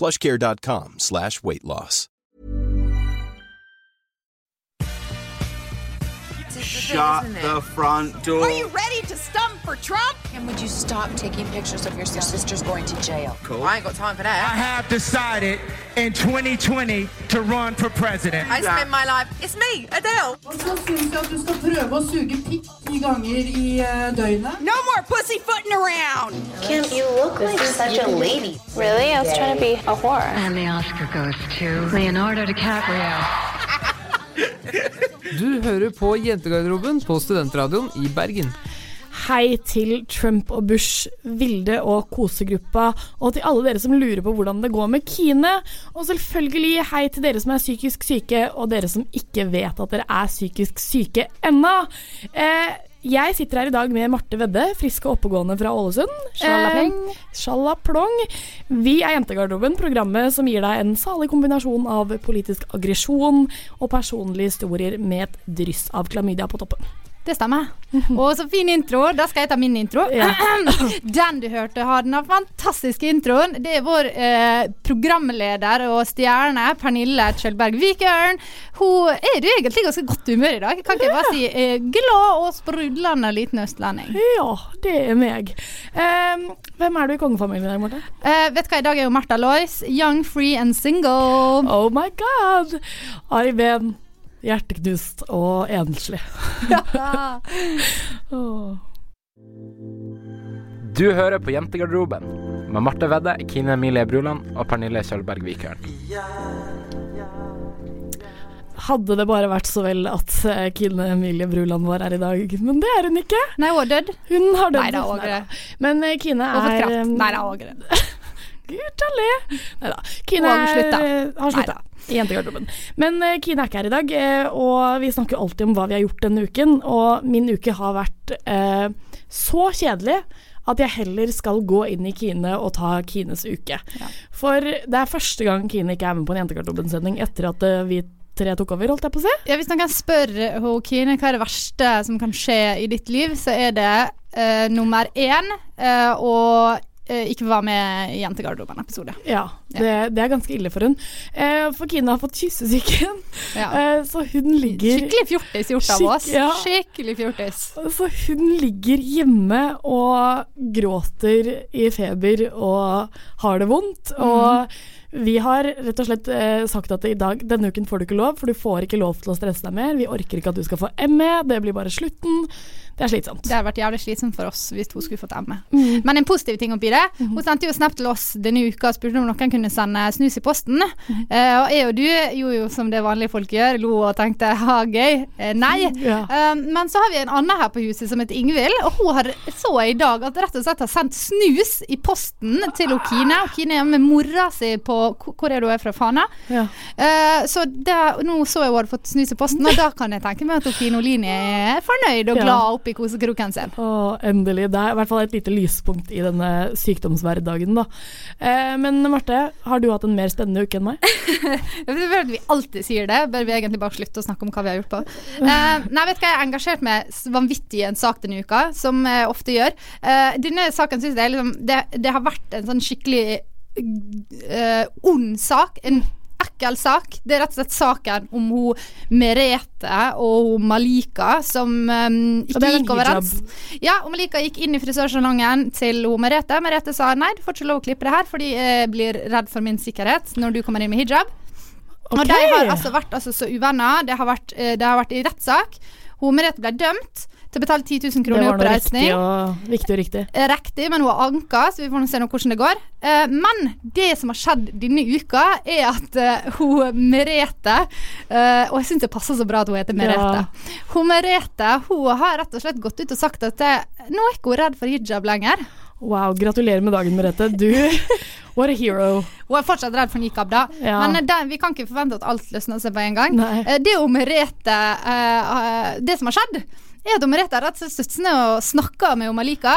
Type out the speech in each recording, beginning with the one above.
plushcare.com slash weight loss. Shut the front door. Are you ready to stump for Trump? And would you stop taking pictures of your sister's going to jail? Cool. I ain't got time for that. I have decided in 2020 to run for president. I spend my life. It's me, Adele. Så syns jeg at du skal prøve å suge pikk ganger i eh. No more pussyfooting around. Kim, you look like such a lady. Really? I was trying to be a whore. And the Oscar goes to Leonardo DiCaprio. Du hører på Jentegarderoben på Studentradioen i Bergen. Hei til Trump og Bush, Vilde og kosegruppa, og til alle dere som lurer på hvordan det går med Kine. Og selvfølgelig hei til dere som er psykisk syke, og dere som ikke vet at dere er psykisk syke ennå. Eh, jeg sitter her i dag med Marte Vedde, frisk og oppegående fra Ålesund. Sjalaplong. Eh. Vi er Jentegarderoben, programmet som gir deg en salig kombinasjon av politisk aggresjon og personlige historier med et dryss av klamydia på toppen. Det stemmer. Og så fin intro. Da skal jeg ta min intro. Den du hørte har den fantastiske introen. Det er vår eh, programleder og stjerne Pernille Kjølberg Vikørn. Hun er jo egentlig ganske godt humør i dag. Kan ikke jeg bare si eh, glad og sprudlende liten østlending. Ja, det er meg. Um, hvem er du i kongefamilien i dag, Marte? Eh, vet du hva, i dag er jo Martha Lois. Young, free and single. Oh my god! Arven. Hjerteknust og enslig. Du hører på Jentegarderoben med Marte Vedde, Kine Emilie Bruland og Pernille Kjølberg Vikøren. Hadde det bare vært så vel at eh, Kine Emilie Bruland var her i dag, men det er hun ikke. Nei, hun er dødd. Hun har dødd. Neida, Neida. Men eh, Kine Hun har fått er Neida, eh, Nei da, hun er dødd. Gud a le. Nei da. Kine er- har slutta. I jentegarderoben. Men uh, Kine er ikke her i dag, uh, og vi snakker alltid om hva vi har gjort denne uken. Og min uke har vært uh, så kjedelig at jeg heller skal gå inn i Kine og ta Kines uke. For det er første gang Kine ikke er med på en Jentegarderoben-sending etter at vi tre tok over, holdt jeg på å si. Ja, hvis noen spørre ho, Kine hva er det verste som kan skje i ditt liv, så er det nummer én å ikke var med i Jentegarderoben-episode. Ja, det, det er ganske ille for hun. Eh, for Kine har fått kyssesyken, Ja. eh, så hun ligger Skikkelig fjortis gjort av oss. Skik ja. Skikkelig fjortis. Så hun ligger hjemme og gråter i feber og har det vondt. Og vi har rett og slett eh, sagt at i dag, denne uken får du ikke lov, for du får ikke lov til å stresse deg mer. Vi orker ikke at du skal få ME, det blir bare slutten. Det er slitsomt. Det har vært jævlig slitsomt for oss hvis hun skulle fått ME. Mm. Men en positiv ting oppi det Hun sendte jo snap til oss denne uka og spurte om noen kunne sende snus i posten. Mm. Uh, og jeg og du gjorde jo som det vanlige folk gjør, lo og tenkte ha gøy. Uh, nei. Ja. Uh, men så har vi en annen her på huset som heter Ingvild, og hun har, så i dag at rett og slett har sendt snus i posten til Kine. Kine er med mora si på Hvor er du er fra? Fana? Ja. Så det, nå så jeg hun hadde fått snus i posten, og da kan jeg tenke meg at Kine Olini er fornøyd og glad oppi kosekroken sin. Å, endelig. Det er i hvert fall et lite lyspunkt i denne sykdomshverdagen, da. Eh, men Marte, har du hatt en mer spennende uke enn meg? Vi alltid sier det, bør vi egentlig bare slutte å snakke om hva vi har gjort på. Eh, nei, vet du hva, jeg har engasjert meg vanvittig i en sak denne uka, som jeg ofte gjør. Eh, denne saken syns jeg liksom det, det har vært en sånn skikkelig eh, ond sak. En ekkel sak. Det er rett og slett saken om hun Merete og hun Malika som um, ikke er en gikk overens. Ja, og Malika gikk inn i frisørsalongen til hun Merete. Merete sa nei, du får ikke lov å klippe det her fordi jeg blir redd for min sikkerhet når du kommer inn med hijab. Og de har altså vært altså, så uvenner. Det har vært, eh, det har vært i rettssak. Hun Merete ble dømt til å betale 10 000 kroner i Det var oppreisning. riktig og, viktig og riktig. Eh, Riktig, men hun har anka, så vi får se nå hvordan det går. Eh, men det som har skjedd denne uka, er at eh, hun Merete Og jeg syns det passer så bra at hun heter Merete. Hun Merete hun har rett og slett gått ut og sagt at nå er ikke hun redd for hijab lenger. Wow, gratulerer med dagen, Merete. Du, what a hero. Hun er fortsatt redd for nikab, da. Ja. Men den, vi kan ikke forvente at alt løsner seg på en gang. Nei. Det om Merete Det som har skjedd, er og Merete har rett og slett støtt og snakka med Malika.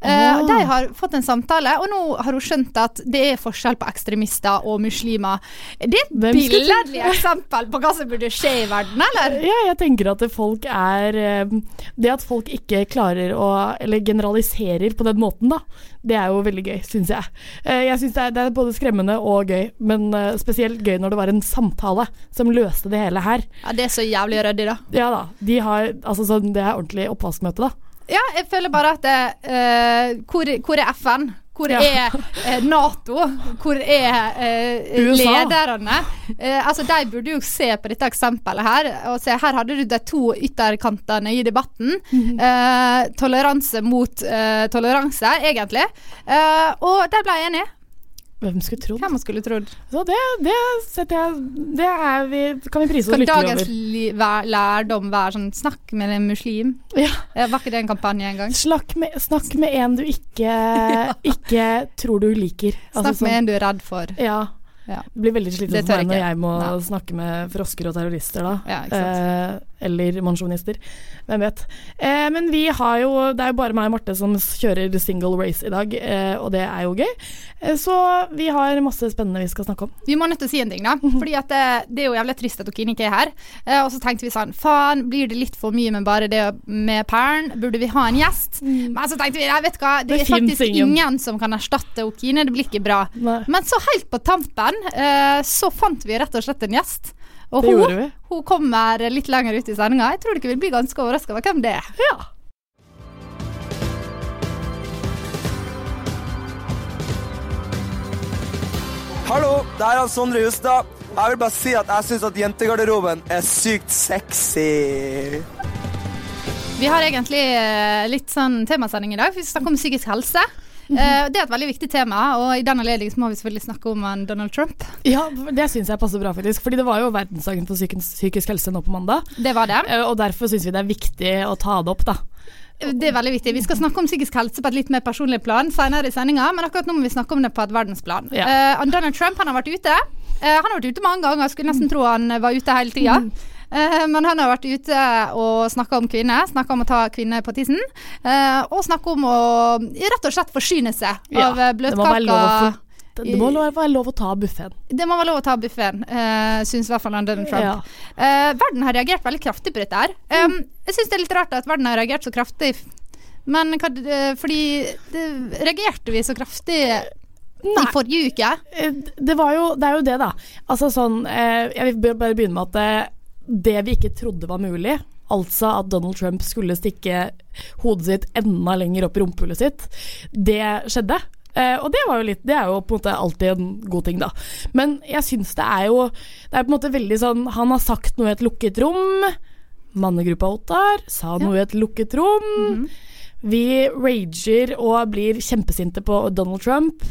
Eh. De har fått en samtale, og nå har hun skjønt at det er forskjell på ekstremister og muslimer. Det er et billedlig eksempel på hva som burde skje i verden, eller? Ja, jeg tenker at folk er eh, Det at folk ikke klarer å Eller generaliserer på den måten, da. Det er jo veldig gøy, syns jeg. Eh, Jeg syns det, er- det er både skremmende og gøy, men eh, spesielt gøy når det var en samtale som løste det hele her. Ja, Det er så jævlig ryddig, da. Ja da. De har Altså sånn Det ordentlig oppvaskmøte, da. Ja, jeg føler bare at det, eh, hvor, hvor er FN? Hvor Ja. er eh, Nato? Hvor er eh, lederne? Eh, altså, De burde jo se på dette eksempelet her. Og se, her hadde du de to ytterkantene i debatten. Eh, toleranse mot eh, toleranse, egentlig. Eh, og de ble enige. Hvem skulle trodd? Hvem skulle trodd? Så det, det setter jeg Det vi, kan vi prise oss lykkelig dagens over. dagens væ- lærdom være sånn Snakk med en muslim? Ja. Var ikke det en kampanje en gang? Snakk med, snakk med en du ikke, ikke tror du liker. Altså Snakk med en du er redd for. Ja. Ja. Det blir veldig slitsomt for meg når jeg må Nei. snakke med frosker og terrorister, da. Ja, eh, eller mansjonister Hvem vet. Eh, men vi har jo Det er jo bare meg og Marte som kjører single race i dag, eh, og det er jo gøy. Eh, så vi har masse spennende vi skal snakke om. Vi må nødt til å si en ting, da. Fordi at det, det er jo jævlig trist at Okine ikke er her. Eh, og så tenkte vi sånn Faen, blir det litt for mye med bare det med Pern? Burde vi ha en gjest? Men så tenkte vi jeg vet hva, det, Det er faktisk ingen. ingen. som kan erstatte Okine. Det blir ikke bra. Nei. Men så helt på tampen eh, så fant vi rett og slett en gjest. Og Det hun, vi. hun kommer litt lenger ut i sendinga. Jeg tror dere vil bli ganske overraska over hvem det er. Ja. Hallo, det her er Sondre Justad. Jeg vil bare si at jeg syns at jentegarderoben er sykt sexy. Vi har egentlig eh, litt sånn temasending i dag, vi snakker snakke om psykisk helse. Eh, det er et veldig viktig tema, og i den anledning må vi selvfølgelig snakke om Donald Trump. Ja, det syns jeg passer bra, faktisk. Fordi det var jo verdensdagen for psykisk, helse nå på mandag. Det var det. Eh, Og derfor syns vi det er viktig å ta det opp, da. Det er veldig viktig. Vi skal snakke om psykisk helse på et litt mer personlig plan senere i sendinga, men akkurat nå må vi snakke om det på et verdensplan. Ja. Uh, Donald Trump han har vært ute. Uh, han har vært ute mange ganger, skulle nesten tro han var ute hele tida. Eh, men han har vært ute og snakka om kvinner, snakka om å ta kvinner på tissen. eh, og snakka om å rett og slett forsyne seg Ja, av eh, det må være lov å ta buffeen. Det må være lov å ta buffeen, uh, syns i hvert fall Donald Trump. Ja. Uh, verden har reagert veldig kraftig på dette her. Um, jeg syns det er litt rart at verden har reagert så kraftig, men hva, eh, fordi det, Reagerte vi så kraftig i forrige uke? Eh, Det var jo Det er jo det, da. Altså sånn uh, Jeg vil bare begynne med at det, vi ikke trodde var mulig, altså at Donald Trump skulle stikke hodet sitt enda lenger opp i rumpehullet sitt, det skjedde. Uh, og det var jo litt Det er jo på en måte alltid en god ting, da. Men jeg syns det er jo Det er på en måte veldig sånn Han har sagt noe i et lukket rom. Mannegruppa Ottar sa noe i et lukket rom. Vi rager og blir kjempesinte på Donald Trump.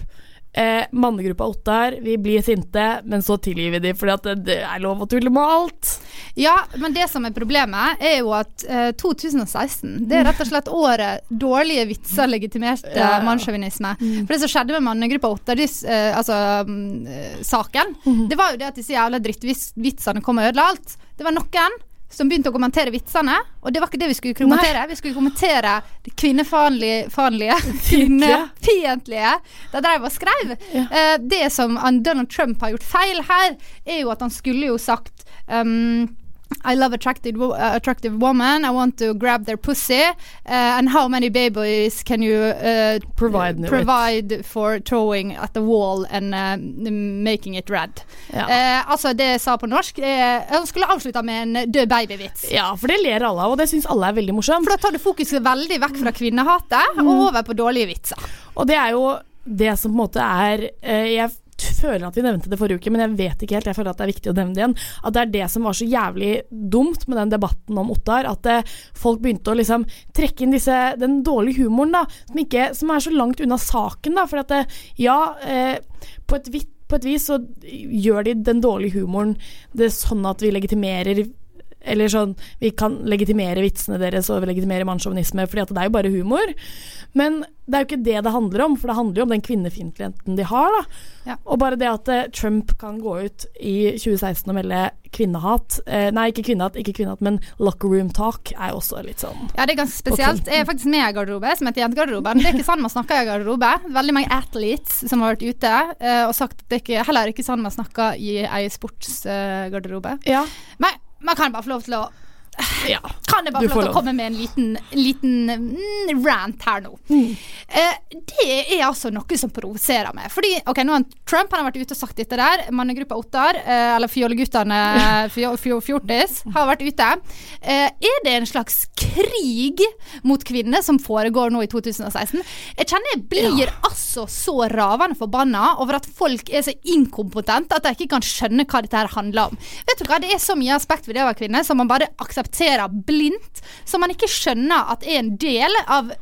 Eh, mannegruppa Ottar, vi blir sinte, men så tilgir vi dem fordi at det, er lov å tulle med alt. Ja, men det som er problemet, er jo at eh, 2016 Det er rett og slett året dårlige vitser legitimerte Ja. mannssjåvinisme. For det som skjedde med mannegruppa Ottardys, eh, altså mm, eh, saken, det var jo det at disse jævla drittvitsene kom og ødela alt. Det var noen som begynte å kommentere vitsene, og det var ikke det vi skulle kommentere. Vi skulle kommentere det kvinnefiendtlige, kvinnefiendtlige. De dreiv og skrev. Eh, det som Donald Trump har gjort feil her, er jo at han skulle jo sagt um, I love attractive, wo- uh, attractive woman. I want to grab their pussy. Uh, and how many babies can you uh, Provide provide for throwing at the wall and uh, making it red? Ja. Eh, altså, det jeg sa på norsk Han skulle avslutta med en død babyvits. Ja, for det ler alle av, og det syns alle er veldig morsomt. For da tar du fokuset veldig vekk fra kvinnehatet og over på dårlige vitser. Og det er jo det som på en måte er eh, Jeg føler at vi nevnte det forrige uke, men jeg vet ikke helt. Jeg føler at det er viktig å nevne det igjen. At det er det som var så jævlig dumt med den debatten om Ottar. At eh, folk begynte å liksom trekke inn disse, den dårlige humoren, da. Som, ikke, som er så langt unna saken, da. For at det, ja, eh, på et vidt på et vis så gjør de den dårlige humoren det sånn at vi legitimerer eller sånn Vi kan legitimere vitsene deres og legitimere mannssjåvinisme, at det er jo bare humor. Men det er jo ikke det det handler om, for det handler jo om den kvinnefiendtligheten de har. Ja. Og bare det at eh, Trump kan gå ut i 2016 og melde kvinnehat eh, Nei, ikke kvinnehat, ikke kvinnehat, men locker room talk er jo også litt sånn Ja, det er ganske spesielt. Jeg er faktisk med i garderobe som heter Jentegarderoben. Det er ikke sånn man snakker i garderobe. Veldig mange athletes som har vært ute eh, og sagt at det er ikke, heller ikke sånn man snakker i ei sportsgarderobe. Ja. Men man kan bare få lov til å ja. Kan jeg bare få lov til å komme med en liten, liten mm, rant her nå? Eh, det er altså noe som provoserer meg. Fordi, ok, nå har Trump han har vært ute og sagt dette der. Mannegruppa Ottar, eh, eller Fjolleguttene fjo, fjo, Fjortis, har vært ute. Eh, er det en slags krig mot kvinner som foregår nå i 2016? Jeg kjenner jeg blir altså så ravende forbanna over at folk er så inkompetente at de ikke kan skjønne hva dette her handler om. Vet du hva, Det er så mye aspekt ved det å være kvinne som man bare aksepterer blindt, som man ikke skjønner at er en del av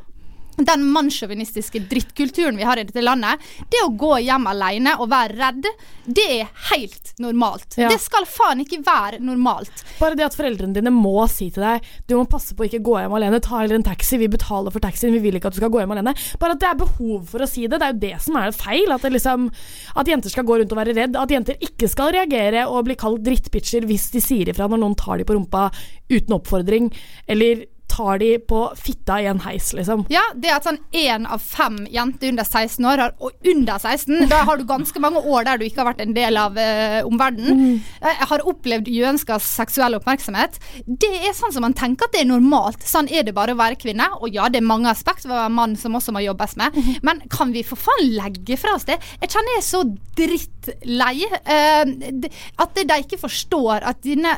den mannssjåvinistiske drittkulturen vi har i dette landet. Det å gå hjem alene og være redd, det er helt normalt. Ja. Det skal faen ikke være normalt. Bare det at foreldrene dine må si til deg Du må passe på å ikke gå hjem alene. Ta heller en taxi. Vi betaler for taxien. Vi vil ikke at du skal gå hjem alene. Bare at det er behov for å si det. Det er jo det som er feil. At, det liksom, at jenter skal gå rundt og være redd. At jenter ikke skal reagere og bli kalt drittbitcher hvis de sier ifra når noen tar dem på rumpa uten oppfordring. Eller tar de på fitta i en heis, liksom. Ja, det at sånn én av fem jenter under 16 år har, Og under 16, da har du ganske mange år der du ikke har vært en del av uh, omverdenen. mm. har opplevd uønska seksuell oppmerksomhet. Det er sånn som man tenker at det er normalt. Sånn er det bare å være kvinne. Og ja, det er mange aspekt ved å være mann som også må jobbes med. Men kan vi for faen legge fra oss det? Jeg kjenner jeg er så drittlei. eh, at de ikke forstår at denne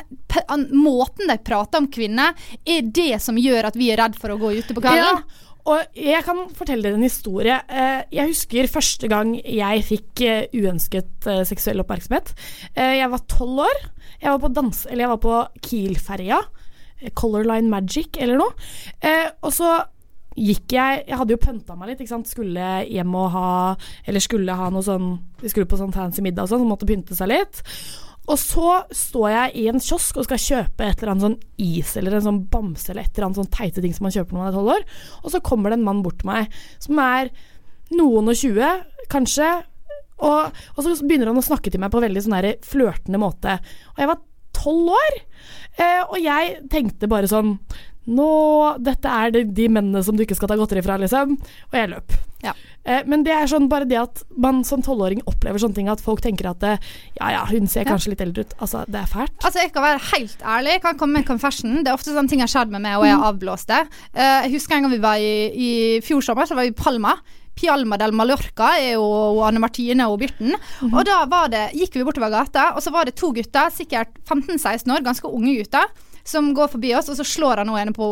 måten de prater om kvinner, er det som gjør at vi er redd for å gå ute på kvelden. Ja, og jeg kan fortelle dere en historie. Eh, Jeg husker første gang jeg fikk eh, uønsket seksuell oppmerksomhet. Jeg var tolv år. Jeg var på, dans, eller jeg var på Kiel-ferja. Color Line Magic eller noe. Og så gikk jeg Jeg hadde jo pønta meg litt, ikke sant. Skulle hjem og ha Eller skulle ha noe sånn Vi skulle på sånn fancy middag og sånn, så måtte pynte seg litt. Og så står jeg i en kiosk og skal kjøpe et eller annet sånn is eller en sånn bamse eller et eller annet sånn teite ting som man kjøper når man er tolv år. Og så kommer det en mann bort til meg som er noen og tjue, kanskje. Og, og så begynner han å snakke til meg på veldig sånn flørtende måte. Og jeg var tolv år, eh, og jeg tenkte bare sånn nå, dette er de, de mennene som du ikke skal ta godteri fra, liksom. Og jeg løp. Ja. Eh, men det er sånn bare det at man som tolvåring opplever sånne ting, at folk tenker at eh, ja ja, hun ser Ja. kanskje litt eldre ut. Altså, det er fælt. Altså, Jeg kan være helt ærlig. Jeg kan komme med en confession. Det er ofte sånne ting har skjedd med meg, og jeg har avblåst det. Eh, jeg husker en gang vi var i, i fjor sommer, så var vi i Palma. Pialma del Mallorca er jo Anne Martine og Birten. Og da var det, gikk vi bortover gata, og så var det to gutter, sikkert 15-16 år, ganske unge gutter. Som går forbi oss, og så slår han ene på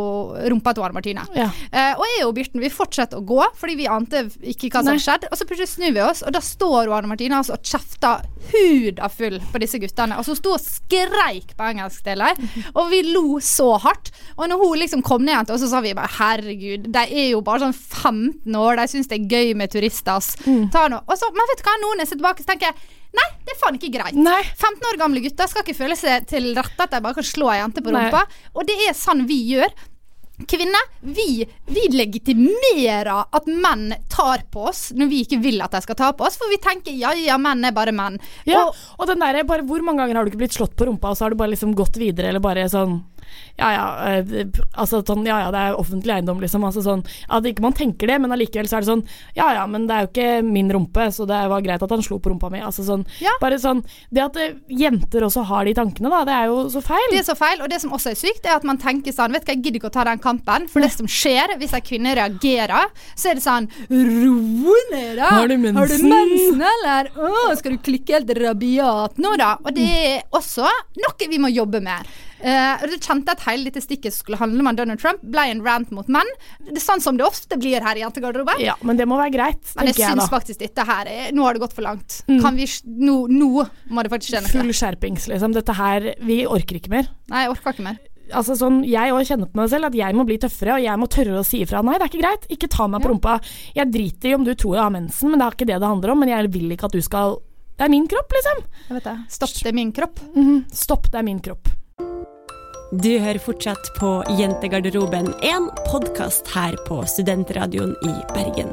rumpa til Anne Martine. Ja. Eh, og jeg og Birten vi fortsetter å gå, fordi vi ante ikke hva som hadde skjedde. Og så plutselig snur vi oss, og da står Anne Martine altså, og kjefter huda full på disse guttene. Altså hun sto og skreik på engelsk til dem, og vi lo så hardt. Og når hun liksom kom ned igjen til oss, så sa vi bare herregud, de er jo bare sånn 15 år, de syns det er gøy med turister, ass. Ta nå. Og så, men vet du hva, nå når jeg ser tilbake, så tenker jeg Nei, det er faen ikke greit. 15 år gamle gutter skal ikke føle seg til rette at de bare kan slå ei jente på Nei. rumpa. Og det er sånn vi gjør. Kvinner, vi, vi legitimerer at menn tar på oss når vi ikke vil at de skal ta på oss, for vi tenker ja, ja, menn er bare menn. Ja, og den der, bare Hvor mange ganger har du ikke blitt slått på rumpa, og så har du bare liksom gått videre, eller bare sånn ja ja, eh, altså sånn, ja ja, det er offentlig eiendom, liksom. Altså sånn, at ikke man tenker det, men allikevel så er det sånn Ja ja, men det er jo ikke min rumpe, så det var greit at han slo på rumpa mi. Altså sånn, bare sånn Det at eh, jenter også har de tankene, da, det er jo så feil. Det er så feil, og det som også er sykt, er at man tenker sånn Vet du hva, jeg gidder ikke å ta den kampen, for det som skjer hvis ei kvinne reagerer, så er det sånn Ro ned, da! Har du mensen? Har du mensen, eller? Å, skal du klikke helt rabiat nå, da? Og det er også noe vi må jobbe med. Uh, og Du kjente at hele dette stikket skulle handle om Donald Trump, ble en rant mot menn. Det er sånn som det ofte blir her i jentegarderoben. Ja, men det må være greit, Men jeg jeg syns faktisk dette her er Nå har det gått for langt. Mm. Kan vi nå, nå må det faktisk skje noe. Full skjerpings, liksom. Dette her Vi orker ikke mer. Nei, jeg orker ikke mer. Altså sånn, Jeg òg kjenner på meg selv at jeg må bli tøffere, og jeg må tørre å si ifra. Nei, det er ikke greit. Ikke ta meg på rumpa. Jeg driter i om du tror jeg har mensen, men det er ikke det det handler om. Men jeg vil ikke at du skal Det er min kropp, liksom. Jeg vet det. Stopp, det er min kropp. Mhm. Stopp, det er min kropp. Du hører fortsatt på Jentegarderoben, en podkast her på Studentradioen i Bergen.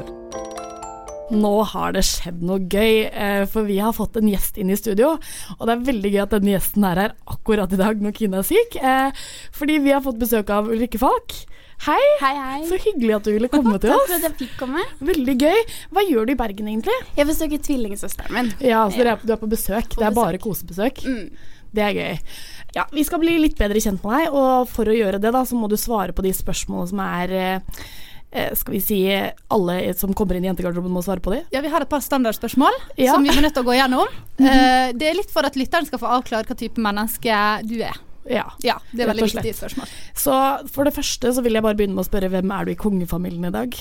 Nå har det skjedd noe gøy, eh, for vi har fått en gjest inn i studio. Og det er veldig gøy at denne gjesten er her akkurat i dag når Kine er syk. eh, Fordi vi har fått besøk av Ulrikke Falk. Hei. Hei, hei. Så hyggelig at du ville komme til Takk oss. for at jeg fikk komme. Veldig gøy. Hva gjør du i Bergen egentlig? Jeg besøker tvillingsøsteren min. Ja, så er, du er på besøk. På det er besøk. bare kosebesøk. Mm. Det er gøy. Ja, Vi skal bli litt bedre kjent med deg, og for å gjøre det da, så må du svare på de spørsmålene som er eh, eh, Skal vi si alle som kommer inn i jentegarderoben må svare på de? Ja, Vi har et par standardspørsmål Ja. som vi må nødt til å gå gjennom. Eh, det er litt for at lytteren skal få avklare hva type menneske du er. Ja, Ja, Det er veldig viktig spørsmål. Så for det første så vil jeg bare begynne med å spørre hvem er du i kongefamilien i dag?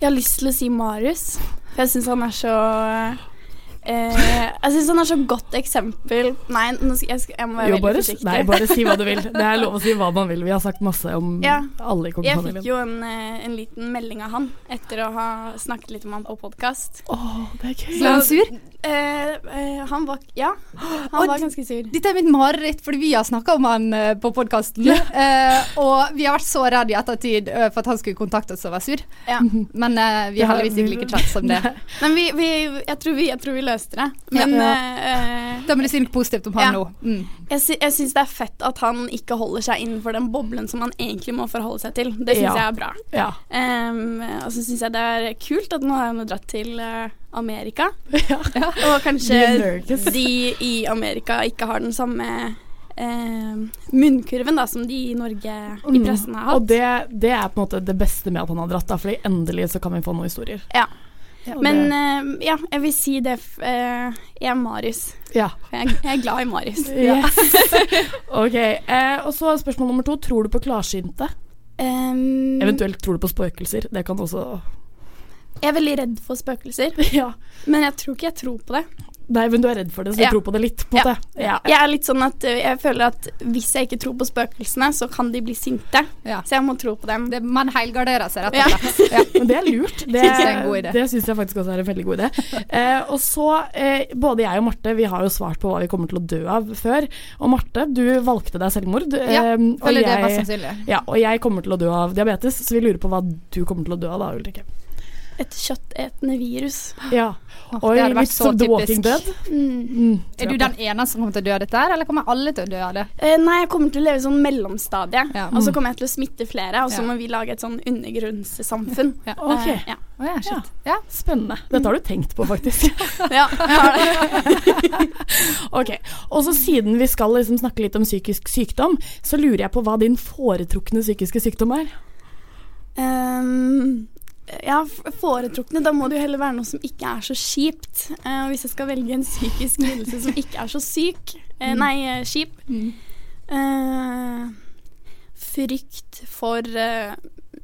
Jeg har lyst til å si Marius, jeg syns han er så eh, Jeg syns han er så godt eksempel Nei, nå skal, jeg, skal, jeg må være Jo, veldig bare, forsiktig. nei, bare si hva du vil. Det er lov å si hva man vil. Vi har sagt masse om Ja. alle i Jeg fikk jo en, eh, en liten melding av han etter å ha snakket litt om han på podkast. Åh, det er gøy. Ble han sur? Eh, eh, han var Ja, han Og var ganske sur. Dette er mitt mareritt, fordi vi har snakka om han eh, på podkasten. og vi har vært så redd i ettertid eh, for at han skulle kontakte oss og være sur. Ja. Men eh, vi har heldigvis ikke like kjent som det. Men vi, vi jeg, tror vi, jeg tror vi løste det. Men Ja. eh, Da må du si noe positivt om han Ja. nå. Mm. Jeg, sy jeg syns det er fett at han ikke holder seg innenfor den boblen som han egentlig må forholde seg til. Det syns Ja. jeg er bra. Ja. Em, og så syns jeg det er kult at nå har han dratt til eh, Amerika. Og kanskje de i Amerika ikke har den samme eh, munnkurven da som de i Norge i Mm. pressen har Og hatt. det, det er på en måte det beste med at han har dratt, da, fordi endelig så kan vi få noen historier. Ja. Ja, Men uh, ja, jeg vil si det eh, Jeg er Marius. Ja. Jeg, jeg er glad i Marius. Ok, Uh, og så spørsmål nummer to. Tror du på klarsynte? Um, Eventuelt tror du på spøkelser? Det kan også jeg er veldig redd for spøkelser. Ja. Men jeg tror ikke jeg tror på det. Nei, men du er redd for det, så du Ja. tror på det litt, på Ja. Det. Ja. Jeg er litt sånn at eh, jeg føler at hvis jeg ikke tror på spøkelsene, så kan de bli sinte. Ja. Så jeg må tro på dem. Det, man helgarderer seg, rett og slett. Ja. Men det er lurt. Det, er idé. det syns jeg faktisk også er en veldig god idé. Eh, og så, eh, både jeg og Marte, vi har jo svart på hva vi kommer til å dø av før. Og Marte, du valgte deg selvmord. Ja, eh, ja, føler det var sannsynlig. Ja, og jeg kommer til å dø av diabetes, så vi lurer på hva du kommer til å dø av da, Ulrikke. Et kjøttetende virus. Ja. Oi, det hadde vært litt så som The typisk. Walking Dead. Mm. Mm, Er du den eneste som kommer til å dø av dette, eller kommer alle til å dø av det? Eh, nei, jeg kommer til å leve i sånn mellomstadie. Ja. Og så kommer jeg til å smitte flere, og så Ja. må vi lage et sånn undergrunnssamfunn. Ja. Okay. Eh, ja. Oh, ja, shit. Ja, spennende. Dette har du tenkt på, faktisk. ja, jeg har det. ok, og så Siden vi skal liksom snakke litt om psykisk sykdom, så lurer jeg på hva din foretrukne psykiske sykdom er. Ehm, ja, foretrukne. Da må det jo heller være noe som ikke er så kjipt. Eh, hvis jeg skal velge en psykisk lidelse som ikke er så syk eh, Nei, kjip. Mm. Eh, frykt for eh,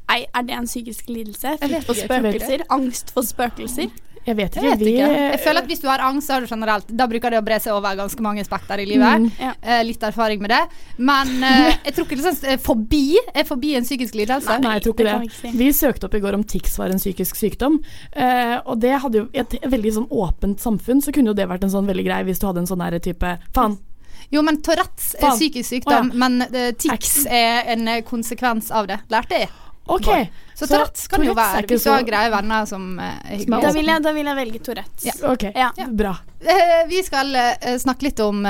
Nei, er det en psykisk lidelse? Frykt for spøkelser? Angst for spøkelser? Jeg vet Jeg ikke. vet ikke. Jeg føler at hvis du har angst, så har du generelt Da bruker det å bre seg over ganske mange spekter i livet. Mm. Ja. Eh, litt erfaring med det. Men eh, jeg tror ikke liksom, fobi er forbi en psykisk lidelse. Nei, jeg tror ikke det det. ikke si. Vi søkte opp i går om tics var en psykisk sykdom. eh, og det hadde jo i et veldig sånn åpent samfunn, så kunne jo det vært en sånn veldig grei hvis du hadde en sånn her type Faen. Jo, men Tourettes er psykisk sykdom, oh, ja. men tics er en konsekvens av det. Lærte jeg. Ok. Så Tourettes kan jo Tourettes er være hvis du har greie venner som eh, er er Da vil jeg, da vil jeg velge Tourettes. Ok, Ja. bra. Eh, Vi skal eh, snakke litt om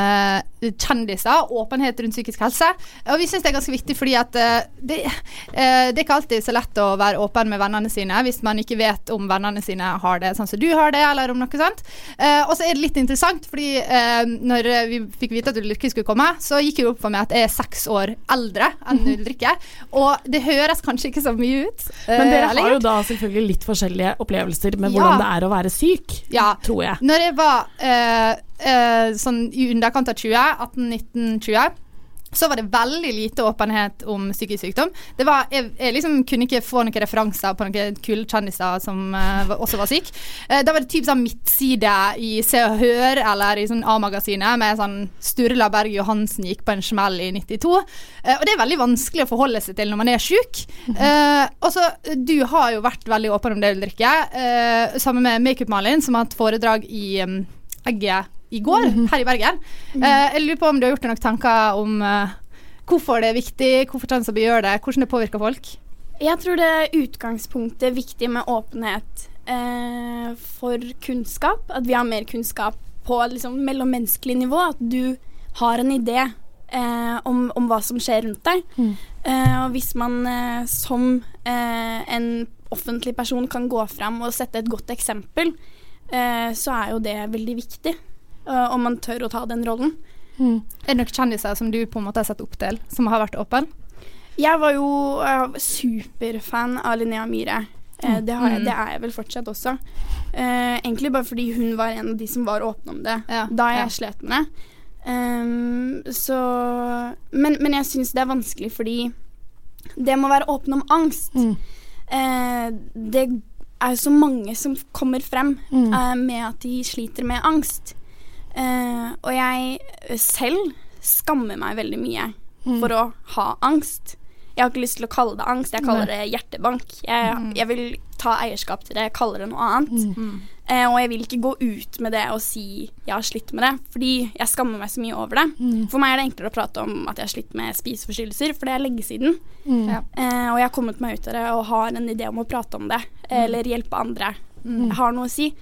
kjendiser, åpenhet rundt psykisk helse. Og vi syns det er ganske viktig fordi at det, eh, det er ikke alltid så lett å være åpen med vennene sine hvis man ikke vet om vennene sine har det sånn som du har det, eller om noe sånt. Eh, og så er det litt interessant, fordi når vi fikk vite at Ulrikke skulle komme, så gikk det jo opp for meg at jeg er seks år eldre enn Ulrikke. Og det høres kanskje ikke så mye ut. Eh, Men dere har jo da selvfølgelig litt forskjellige opplevelser med Ja. hvordan det er å være syk, Ja. tror jeg. Når jeg var uh, uh, sånn i underkant av 20, 18-19-20, så var det veldig lite åpenhet om psykisk sykdom. Var, jeg, jeg liksom kunne ikke få noen referanser på noen kule kjendiser som uh, også var syke. Uh, da var det typ sånn midtside i Se og Hør eller i sånn A-magasinet med sånn Sturla Berg Johansen gikk på en smell i 92. Uh, og det er veldig vanskelig å forholde seg til når man er sjuk. og så, du har jo vært veldig åpen om det Ulrikke. sammen med Makeup-Malin, som har hatt foredrag i um, Egget i går, her i Bergen. Uh, jeg lurer på om du har gjort deg noen tanker om uh, hvorfor det er viktig, hvorfor Transa gjør det, hvordan det påvirker folk? Jeg tror det er utgangspunktet viktig med åpenhet uh, for kunnskap. At vi har mer kunnskap på liksom, mellommenneskelig nivå. At du har en idé om, om, hva som skjer rundt deg. Mm. og hvis man som en offentlig person kan gå fram og sette et godt eksempel, så er jo det veldig viktig. Uh, om man tør å ta den rollen. Mm. Er det noen kjendiser som du på en måte har sett opp til, som har vært åpen? Jeg var jo uh, superfan av Linnea Myhre. Uh, det, jeg, det, er jeg vel fortsatt også. Uh, egentlig bare fordi hun var en av de som var åpne om det ja, da jeg ja. slet med det. Um, så Men, men jeg syns det er vanskelig fordi det må være åpen om angst. Mm. Uh, det er jo så mange som kommer frem mm. med at de sliter med angst. Uh, og jeg selv skammer meg veldig mye mm. for å ha angst. Jeg har ikke lyst til å kalle det angst, jeg kaller det hjertebank. Jeg, mm. jeg, vil ta eierskap til det, jeg kaller det noe annet. Mm. Eh, og jeg vil ikke gå ut med det og si jeg har slitt med det, fordi jeg skammer meg så mye over det. Mm. For meg er det enklere å prate om at jeg har slitt med spiseforstyrrelser, for det er lenge siden. Uh, og jeg har kommet meg ut av det og har en idé om å prate om det, mm. eller hjelpe andre. Jeg har noe å si.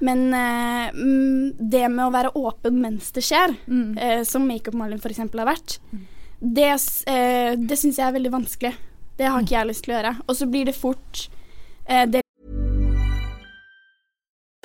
Men eh, mm, det med å være åpen mens det skjer, mm. eh, som Makeup-Malin f.eks. har vært, mm. det, eh, det syns jeg er veldig vanskelig. Det har ikke jeg lyst til å gjøre. Og så blir det fort eh, det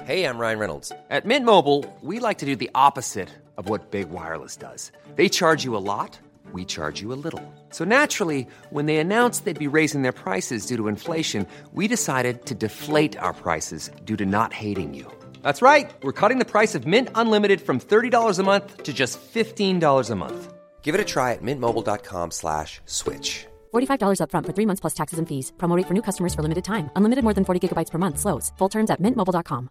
Hey, I'm Ryan Reynolds. At Mint Mobile, we like to do the opposite of what Big Wireless does. They charge you a lot. we charge you a little. So naturally, when they announced they'd be raising their prices due to inflation, we decided to deflate our prices due to not hating you. That's right. We're cutting the price of Mint Unlimited from $30 a month to just $15 a month. Give it a try at mintmobile.com slash switch. $45 up front for three months plus taxes and fees. Promo for new customers for limited time. Unlimited more than 40 gigabytes per month. Slows. Full terms at mintmobile.com.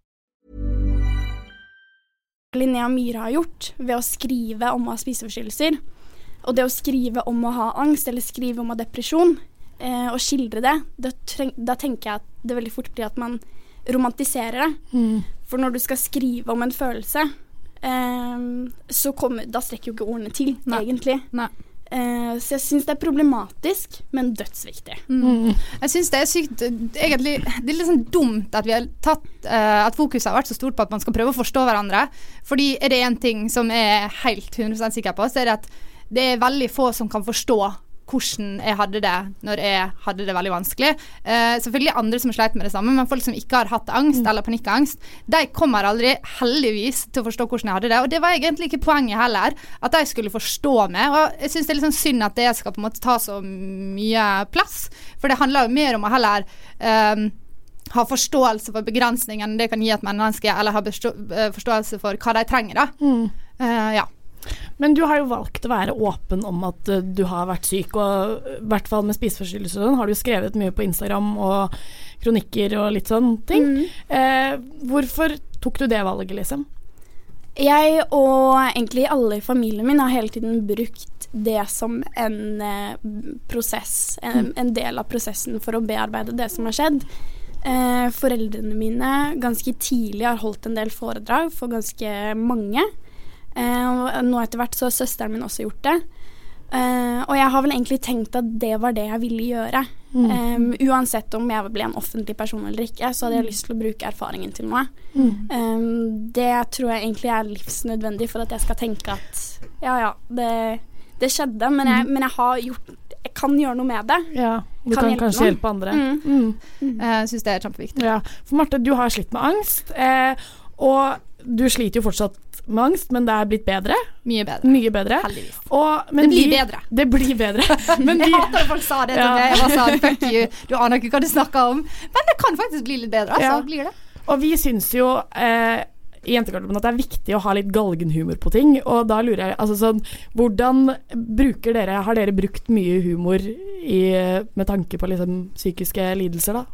Linnea Myhre har gjort ved å skrive om å ha spiseforstyrrelser, og det å skrive om å ha angst eller skrive om å ha depresjon, eh, og skildre det, da tenker jeg at det veldig fort blir at man romantiserer det. Mm. For når du skal skrive om en følelse, eh, så kommer Da strekker jo ikke ordene til, Nei. egentlig. Nei. Eh, så jeg syns det er problematisk, men dødsviktig. Mm. Jeg syns det er sykt Egentlig Det er litt sånn dumt at vi har tatt uh, At fokuset har vært så stort på at man skal prøve å forstå hverandre. Fordi er det én ting som jeg er helt 100 sikker på, så er det at det er veldig få som kan forstå hvordan jeg hadde det når jeg hadde det veldig vanskelig. Uh, selvfølgelig andre som sleit med det samme, men folk som ikke har hatt angst mm. eller panikkangst, de kommer aldri, heldigvis, til å forstå hvordan jeg hadde det. Og det var egentlig ikke poenget heller, at de skulle forstå meg. Og jeg syns det er litt sånn synd at det skal på en måte ta så mye plass, for det handler jo mer om å heller um, ha forståelse for begrensningene det kan gi et menneske, eller ha eh, forståelse for hva de trenger. da. Mm. Uh, ja. Men du har jo valgt å være åpen om at uh, du har vært syk, og i hvert fall med spiseforstyrrelser sånn, har du skrevet mye på Instagram og kronikker og litt sånne ting. Mm. Eh, hvorfor tok du det valget, liksom? Jeg og egentlig alle i familien min har hele tiden brukt det som en eh, prosess, en, mm. en, del av prosessen for å bearbeide det som har skjedd. Eh, foreldrene mine ganske tidlig har holdt en del foredrag for ganske mange. Uh, og nå etter hvert så har søsteren min også gjort det. Uh, og jeg har vel egentlig tenkt at det var det jeg ville gjøre. Mm. Um, uansett om jeg ble en offentlig person eller ikke, så hadde jeg lyst til å bruke erfaringen til noe. Mm. Um, det tror jeg egentlig er livsnødvendig for at jeg skal tenke at ja, ja, det, det skjedde, men jeg, mm. men jeg, har gjort Jeg kan gjøre noe med det. Ja, du kan, kan hjelpe kanskje noen. hjelpe andre. Mm. Mm. Mm. Jeg syns det er kjempeviktig. Ja. For Marte, du har slitt med angst, eh, og du sliter jo fortsatt med angst, men det er blitt bedre. Mye bedre. Mye bedre. Heldigvis. Og, det blir de, bedre. Det blir bedre. Men jeg hater at folk sa det til ja. meg. Jeg var sånn fuck you, du aner ikke hva du snakker om. Men det kan faktisk bli litt bedre, altså. Ja. Blir det. Og vi syns jo eh, i jentegarderoben at det er viktig å ha litt galgenhumor på ting. Og da lurer jeg altså sånn Hvordan bruker dere Har dere brukt mye humor i, med tanke på liksom psykiske lidelser, da?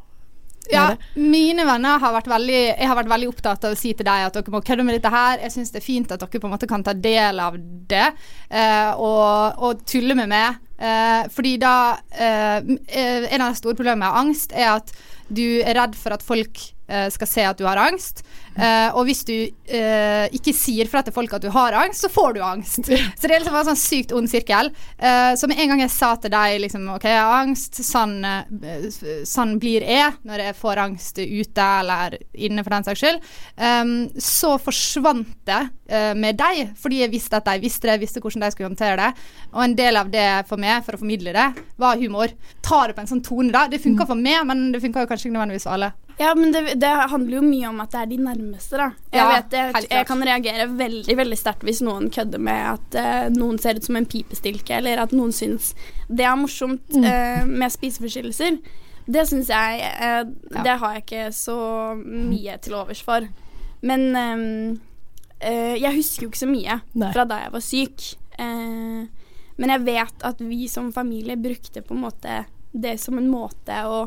Ja, mine venner har vært veldig Jeg har vært veldig opptatt av å si til deg at dere må kødde med dette her. Jeg syns det er fint at dere på en måte kan ta del av det eh, og, og, tulle med meg. Eh, fordi da eh, En av de store problemene med angst er at du er redd for at folk eh, skal se at du har angst. Uh, og hvis du uh, ikke sier fra til folk at du har angst, så får du angst. Så det er liksom en sånn sykt ond sirkel. Uh, så med en gang jeg sa til deg liksom, OK, jeg har angst, sånn, sånn blir jeg når jeg får angst ute eller inne, for den saks skyld, um, så forsvant det med deg, fordi jeg visste at de visste det, jeg visste hvordan de skulle håndtere det. Og en del av det for meg, for å formidle det, var humor. Ta det på en sånn tone, da. Det funka mm. for meg, men det funka kanskje ikke nødvendigvis for alle. Ja, men det, det, handler jo mye om at det er de nærmeste, da. Jeg, ja, vet, jeg, jeg kan reagere veldig veldig sterkt hvis noen kødder med at uh, noen ser ut som en pipestilke, eller at noen syns det er morsomt mm. uh, med spiseforstyrrelser. Det syns jeg uh, ja. Det har jeg ikke så mye til overs for. Men um, jeg husker jo ikke så mye Nei. fra da jeg var syk. men jeg vet at vi som familie brukte på en måte det som en måte å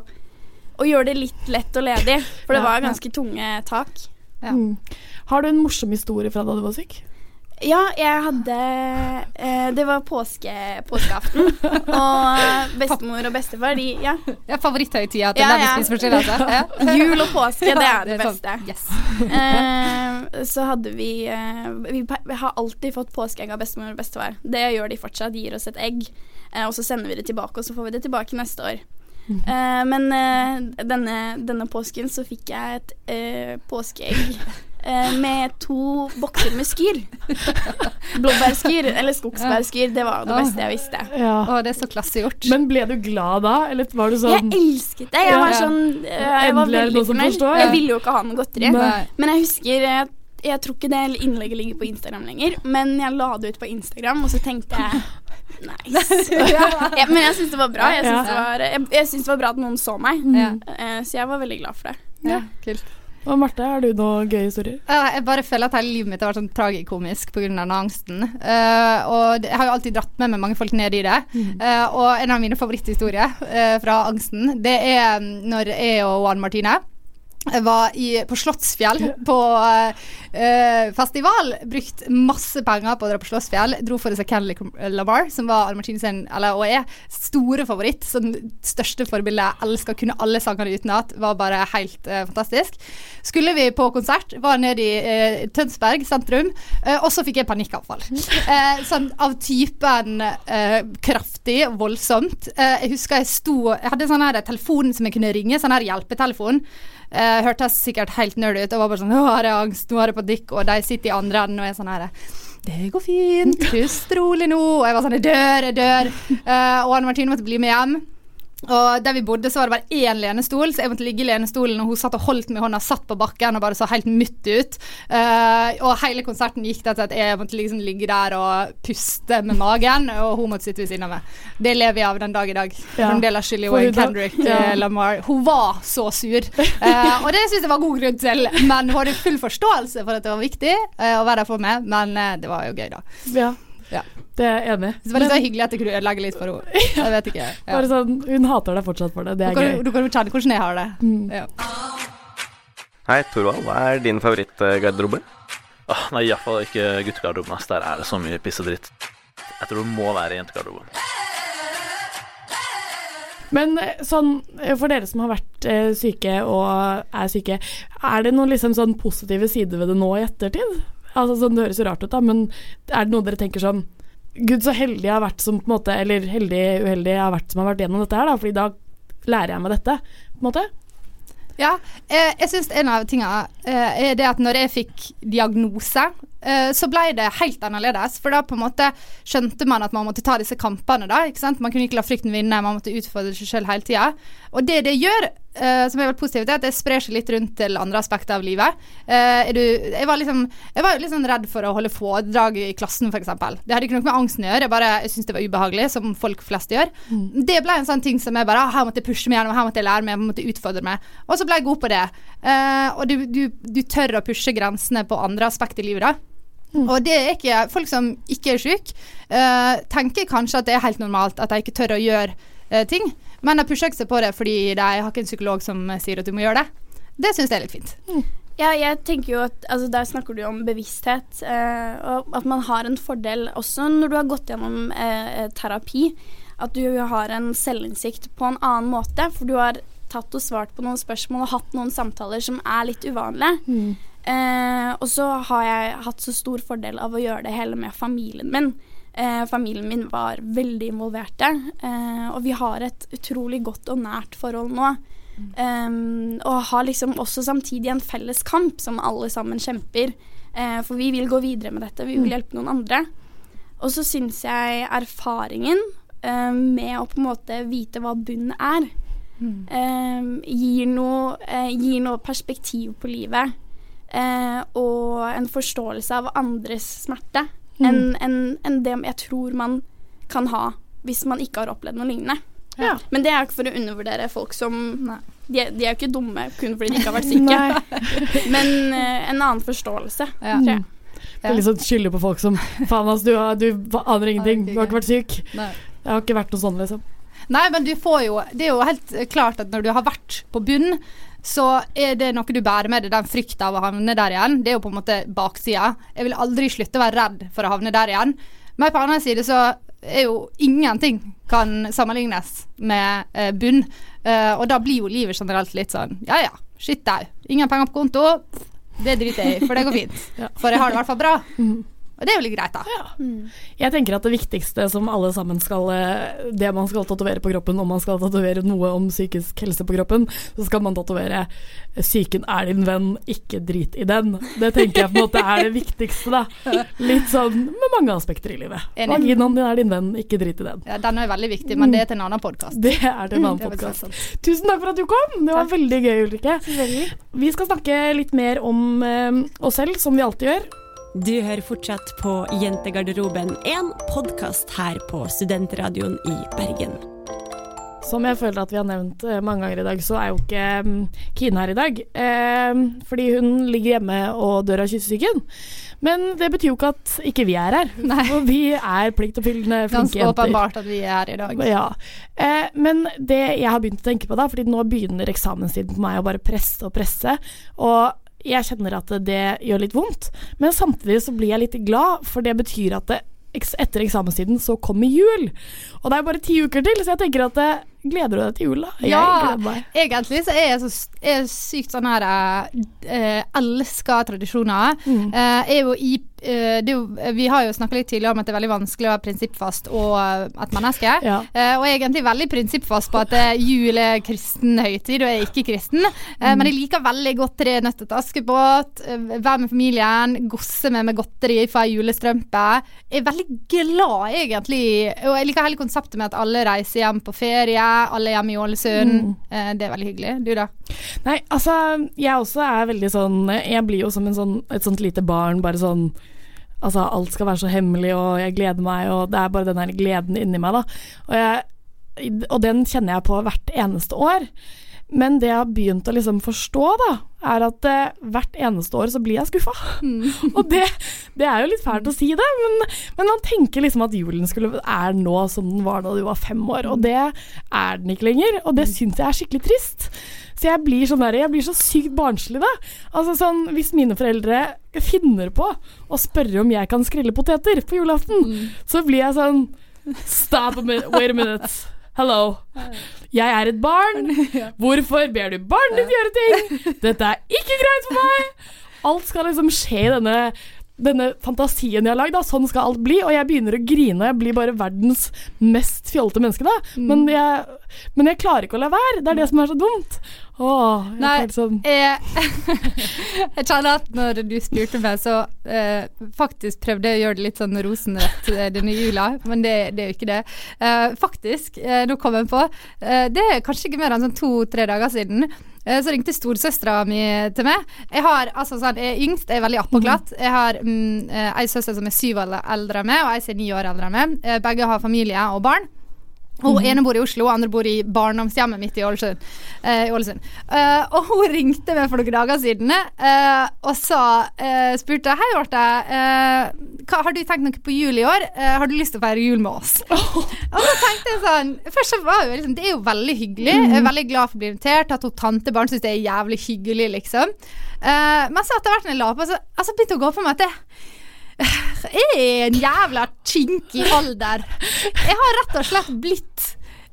og gjøre det litt lett og ledig. For det ja, var ganske ja. tunge tak. Ja. Mm. Har du en morsom historie fra da du var syk? Ja, jeg hadde eh, Det var påske, påskeaften. og bestemor og bestefar, de Ja. ja Favoritthøytida til ja, ja. spiseforstyrrelse. Ja. Jul og påske, det er det, sånn, beste. Yes. eh, så hadde vi eh, Vi har alltid fått påskeegg av bestemor og bestefar. Det gjør de fortsatt. De gir oss et egg, eh, og så sender vi det tilbake, og så får vi det tilbake neste år. Uh, men uh, denne, denne, påsken så fikk jeg et uh, påskeegg med to bokser med skyr. Blåbærskyr, eller skogsbærskyr. Det var det beste jeg visste. Ja. Å, det er så klassegjort. Men ble du glad da, eller var du sånn Jeg elsket det. Jeg var sånn Jeg var veldig fornøyd. Jeg ville jo ikke ha noe godteri. Men jeg husker jeg tror ikke det innlegget ligger på Instagram lenger, men jeg la det ut på Instagram, og så tenkte jeg Nice. ja, men jeg syns det var bra. Jeg syns det, var, jeg, jeg det var bra at noen så meg. Mm. Uh, så jeg var veldig glad for det. Ja, kult. Og Marte, har du noen gøye historier? Uh, jeg bare føler at hele livet mitt har vært sånn tragikomisk pga. den angsten. Uh, og jeg har jo alltid dratt med meg mange folk ned i det. Mm. Uh, og en av mine favoritthistorier fra angsten, det er mm, når jeg og Juan Martine jeg var i, på Slottsfjell på uh, festival. Brukt masse penger på å dra på Slottsfjell. Dro for å se Kenley Lamar, som var Almartine sin, eller, og er, store favoritt. Som største forbilde. Elska kunne alle sangene utenat. Var bare helt uh, fantastisk. Skulle vi på konsert, var nede i uh, Tønsberg sentrum, og så fikk jeg panikkavfall. sånn av typen kraftig, voldsomt. jeg husker jeg sto Jeg hadde sånn her telefon som jeg kunne ringe, sånn her hjelpetelefon. Uh, hørtes sikkert helt nerd ut og var bare sånn 'Nå har jeg angst, nå har jeg på dykk', og de sitter i andre enden og er sånn her 'Det går fint, pust rolig nå', og jeg var sånn 'Jeg dør, jeg dør'. Uh, og Anne Martine måtte bli med hjem. Og der vi bodde, så var det bare én lenestol, så jeg måtte ligge i lenestolen, og hun satt og holdt meg i hånda, satt på bakken og bare så helt mutt ut. Uh, og hele konserten gikk til at jeg måtte liksom ligge der og puste med magen, og hun måtte sitte ved siden av meg. Det lever jeg av den dag i dag. Ja. Fremdeles skyldig jo Kendrick ja. uh, Lamar. Hun var så sur, uh, og det syns jeg var god grunn til. Men hun hadde full forståelse for at det var viktig å være der for meg, men det var jo gøy, da. Ja. Ja. Det er jeg enig i. Det var litt så hyggelig at jeg kunne ødelegge litt for henne. Jeg vet ikke. Ja. Bare sånn, hun hater deg fortsatt for det. Det er gøy. Du kan jo kjenne hvordan jeg har det. Mm. Ja. Hei, Torvald. Hva er din favorittgarderobe? Oh, nei, iallfall ikke guttegarderoben. Der er det så mye piss og dritt. Jeg tror det må være jentegarderoben. Men eh, sånn, eh, for dere som har vært eh, syke og er syke, er det noen liksom sånn positive sider ved det nå i ettertid? Altså, sånn, det høres jo rart ut, da, men er det noe dere tenker sånn Gud, så heldig jeg har vært som på en måte Eller heldig, uheldig jeg har vært som har vært gjennom dette her, da, fordi da lærer jeg meg dette, på en måte. Ja, eh, jeg syns en av tingene eh, er det at når jeg fikk diagnose, så ble det helt annerledes. For da på en måte skjønte man at man måtte ta disse kampene. da, ikke sant? Man kunne ikke la frykten vinne, man måtte utfordre seg selv hele tida. Og det det gjør, Uh, som er veldig positivt, er at det sprer seg litt rundt til andre aspekter av livet. Uh, du, jeg var liksom jeg var liksom redd for å holde foredrag i klassen, f.eks. Det hadde ikke noe med angsten å gjøre, jeg bare jeg syntes det var ubehagelig, som folk flest gjør. Det ble en sånn ting som jeg bare Her måtte jeg pushe meg gjennom, her måtte jeg lære meg, jeg måtte utfordre meg. Og så ble jeg god på det. Uh, og du, du, du tør å pushe grensene på andre aspekter i livet, da. Og det er ikke Folk som ikke er syke, uh, tenker kanskje at det er helt normalt at de ikke tør å gjøre uh, ting, men de pusher ikke seg på det fordi de har ikke en psykolog som sier at du må gjøre det. Det syns jeg er litt fint. Ja, jeg tenker jo at altså, Der snakker du om bevissthet, eh, og at man har en fordel også når du har gått gjennom eh, terapi. At du har en selvinnsikt på en annen måte, for du har tatt og svart på noen spørsmål og hatt noen samtaler som er litt uvanlige. Eh, og så har jeg hatt så stor fordel av å gjøre det hele med familien min. Eh, familien min var veldig involverte, eh, og vi har et utrolig godt og nært forhold nå. Um, og har liksom også samtidig en felles kamp som alle sammen kjemper. Eh, for vi vil gå videre med dette, vi vil Mm. hjelpe noen andre. Og så syns jeg erfaringen eh, med å på en måte vite hva bunn er, eh, gir, noe, gir noe perspektiv på livet. Eh, og en forståelse av andres smerte Mm. enn en, en det jeg tror man kan ha hvis man ikke har opplevd noe lignende. Ja. Men det er ikke for å undervurdere folk som de, er- de er jo ikke dumme kun fordi de ikke har vært syke. Men eh, en annen forståelse. tror jeg. litt sånn skylder på folk som Faen, altså, du, har- du aner ingenting. Du har ikke vært syk. Nei. Jeg har ikke vært noe sånn, liksom. Nei, men du får jo Det er jo helt klart at når du har vært på bunn, så er det noe du bærer med deg, den frykta av å havne der igjen. Det er jo på en måte baksida. Jeg vil aldri slutte å være redd for å havne der igjen. Men på den annen side så er jo ingenting kan sammenlignes med eh, bunn. Eh, og da blir jo livet generelt litt sånn ja ja, shit au. Ingen penger på konto. Det driter jeg i, for det går fint. For jeg har det i hvert fall bra. Og det er jo litt greit, da. Jeg tenker at det viktigste som alle sammen skal eh, Det man skal tatovere på kroppen, om man skal tatovere noe om psykisk helse på kroppen, så skal man tatovere 'Psyken er din venn, ikke drit i den'. Det tenker jeg på en måte er det viktigste, da. Litt sånn med mange aspekter i livet. Vaginaen din er din venn, ikke drit i den. Ja, den er veldig viktig, men det er til en annen podkast. Det er til en annen er podkast. Tusen takk for at du kom. Det var veldig gøy, Ulrikke. Vi skal snakke litt mer om eh, oss selv, som vi alltid gjør. Du hører fortsatt på Jentegarderoben, en podkast her på Studentradioen i Bergen. Som jeg føler at vi har nevnt eh, mange ganger i dag, så er jo ikke mm, Kine her i dag. Eh, fordi hun ligger hjemme og dør av kyssesyken. Men det betyr jo ikke at ikke vi er her. For vi er pliktoppfyllende flinke Ganske jenter. åpenbart at vi er her i dag. Ja. Eh, men det jeg har begynt å tenke på da, fordi nå begynner eksamenstiden på meg å bare presse og presse, og jeg kjenner at det gjør litt vondt, men samtidig så blir jeg litt glad, for det betyr at det, etter eksamenstiden så kommer jul. Og det er bare ti uker til, så jeg tenker at eh, gleder du deg til jul, da? Jeg Ja, egentlig så er jeg så er sykt sånn her eh, Elsker tradisjoner. Mm. Eh, jo i eh, det er Vi har jo snakka litt tidligere om at det er veldig vanskelig å være prinsippfast og eh, et menneske. Ja. Eh, og jeg er egentlig veldig prinsippfast på at eh, jul er kristen høytid, og jeg er ikke kristen. Eh, Mm. Men jeg liker veldig godt Tre nøtter til Askepott, eh, være med familien, gosse med med godteri fra julestrømpe. Jeg er veldig glad, egentlig. Og jeg liker hele konseptet med at alle reiser hjem på ferie, alle hjemme i Ålesund. Mm. Eh, det er veldig hyggelig. Du, da? Nei, altså, jeg også er veldig sånn Jeg blir jo som en sånn, et sånt lite barn, bare sånn Altså, alt skal være så hemmelig, og jeg gleder meg, og det er bare den der gleden inni meg, da. Og, jeg, og den kjenner jeg på hvert eneste år. Men det jeg har begynt å liksom forstå, da, er at eh, hvert eneste år så blir jeg skuffa. og det, det er jo litt fælt å si det, men, men man tenker liksom at julen skulle, er nå som den var da du var fem år, og det er den ikke lenger. Og det syns jeg er skikkelig trist. Så jeg blir, sånn der, jeg blir så sykt barnslig, da. Altså sånn, Hvis mine foreldre finner på å spørre om jeg kan skrelle poteter på julaften, så blir jeg sånn Stop a minute, wait a minute. Hello. Jeg er et barn. Hvorfor ber du barnet ditt gjøre ting? Dette er ikke greit for meg. Alt skal liksom skje i denne denne fantasien jeg har lagd, sånn skal alt bli, og jeg begynner å grine, jeg blir bare verdens mest fjollete menneske, da. Mm. Men, jeg, men jeg klarer ikke å la være. Det er det som er så dumt. Åh, jeg Nei, sånn jeg, jeg kjenner at når du spurte meg, så eh, faktisk prøvde jeg å gjøre det litt sånn rosenrødt eh, denne jula, men det, det er jo ikke det. Eh, faktisk, eh, nå kom jeg på, eh, det er kanskje ikke mer enn sånn to-tre dager siden. eh, Så ringte storesøstera mi til meg. Jeg har, altså sånn, jeg er yngst, jeg er veldig appoglatt Jeg har mm, eh, ei søster som er syv år eldre enn meg, og ei som er ni år eldre enn meg. Eh, Begge har familie og barn. Hun Mhm. ene bor i Oslo, og andre bor i barndomshjemmet mitt i Ålesund. Eh, Ålesund. Eh, og hun ringte meg for noen dager siden eh, og sa, eh, spurte Hei, Marte. Eh, har du tenkt noe på jul i år? Eh, har du lyst til å feire jul med oss? Og så tenkte jeg sånn Først så var jo liksom, Det er jo veldig hyggelig. Jeg er veldig glad for å bli invitert. At hun tantebarn syns det er jævlig hyggelig, liksom. Men så etter hvert når jeg la på, så altså, begynte hun å gå på meg at det jeg er en jævla kinkig alder. Jeg har rett og slett blitt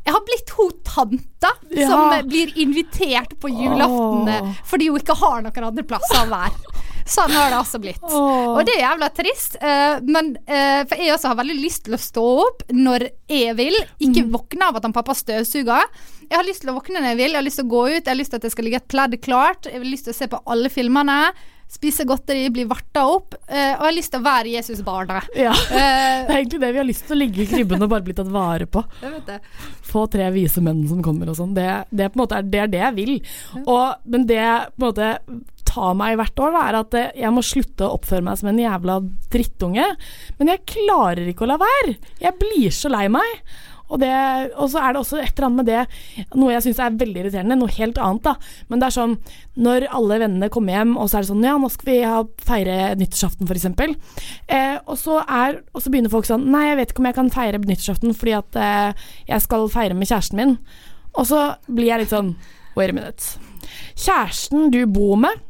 jeg har blitt hun tanta Ja. som blir invitert på julaften oh. fordi hun ikke har noen andre plasser å være. Sånn har det altså blitt. Oh. Og det er jævla trist. Uh, men uh, For jeg også har veldig lyst til å stå opp når jeg vil. Ikke Mm. våkne av at han pappa støvsuger. Jeg har lyst til å våkne når jeg vil. Jeg har lyst til å gå ut. Jeg har lyst til at det skal ligge et pledd klart. Jeg har lyst til å se på alle filmene. Spise godteri, bli varta opp. eh, og jeg har lyst til å være Jesus-barnet. Ja. Eh, Det er egentlig det vi har lyst til å ligge i krybben og bare bli tatt vare på. Få tre vise menn som kommer og sånn. Det, det, er, det er det jeg vil. Og, men det på en måte tar meg hvert år, da, er at eh, jeg må slutte å oppføre meg som en jævla drittunge. Men jeg klarer ikke å la være. Jeg blir så lei meg. Og, det, og så er det også et eller annet med det, noe jeg syns er veldig irriterende, noe helt annet, da. Men det er sånn når alle vennene kommer hjem, og så er det sånn ja, nå skal vi ha, feire nyttårsaften, f.eks. Eh, og, så og så begynner folk sånn nei, jeg vet ikke om jeg kan feire nyttårsaften fordi at eh, jeg skal feire med kjæresten min. Og så blir jeg litt sånn wait a minute. Kjæresten du bor med,